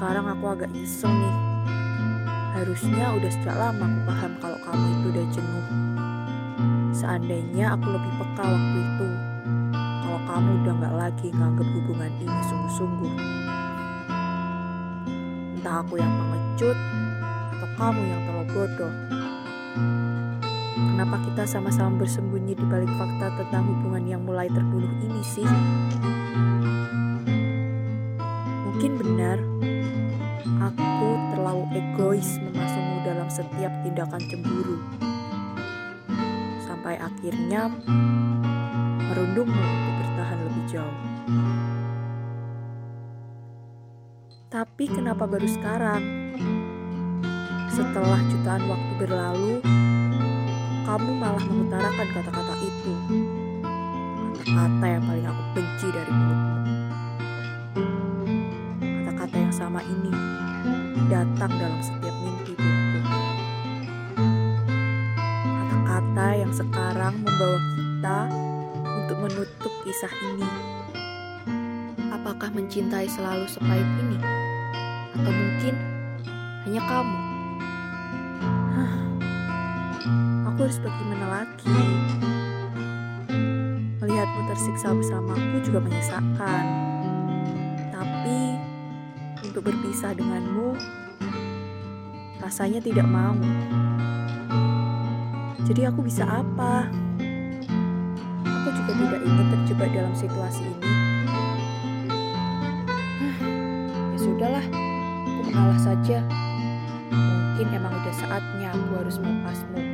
agak nyesel nih. Harusnya udah sejak lama aku paham kalau kamu itu udah jenuh. Seandainya aku lebih peka waktu itu, kalau kamu udah gak lagi nganggap hubungan ini sungguh-sungguh. Entah aku yang pengecut, atau kamu yang terlalu bodoh. Kenapa kita sama-sama bersembunyi di balik fakta tentang hubungan yang mulai terbunuh ini sih? Mungkin benar, aku terlalu egois memasukmu dalam setiap tindakan cemburu. Sampai akhirnya merundungmu untuk bertahan lebih jauh. Tapi kenapa baru sekarang? Setelah jutaan waktu berlalu, kamu malah mengutarakan kata-kata itu. Kata-kata yang paling aku benci dari mulutmu. Datang dalam setiap mimpi burukku. Kata-kata yang sekarang membawa kita untuk menutup kisah ini. Apakah mencintai selalu sepahit ini? Atau mungkin hanya kamu? Hah, aku harus bagaimana lagi? Melihatmu tersiksa bersamaku juga menyesakan. Untuk berpisah denganmu rasanya tidak mau. Jadi aku bisa apa? Aku juga tidak ingin terjebak dalam situasi ini. Ya sudahlah, aku mengalah saja. Mungkin emang udah saatnya aku harus melepasmu.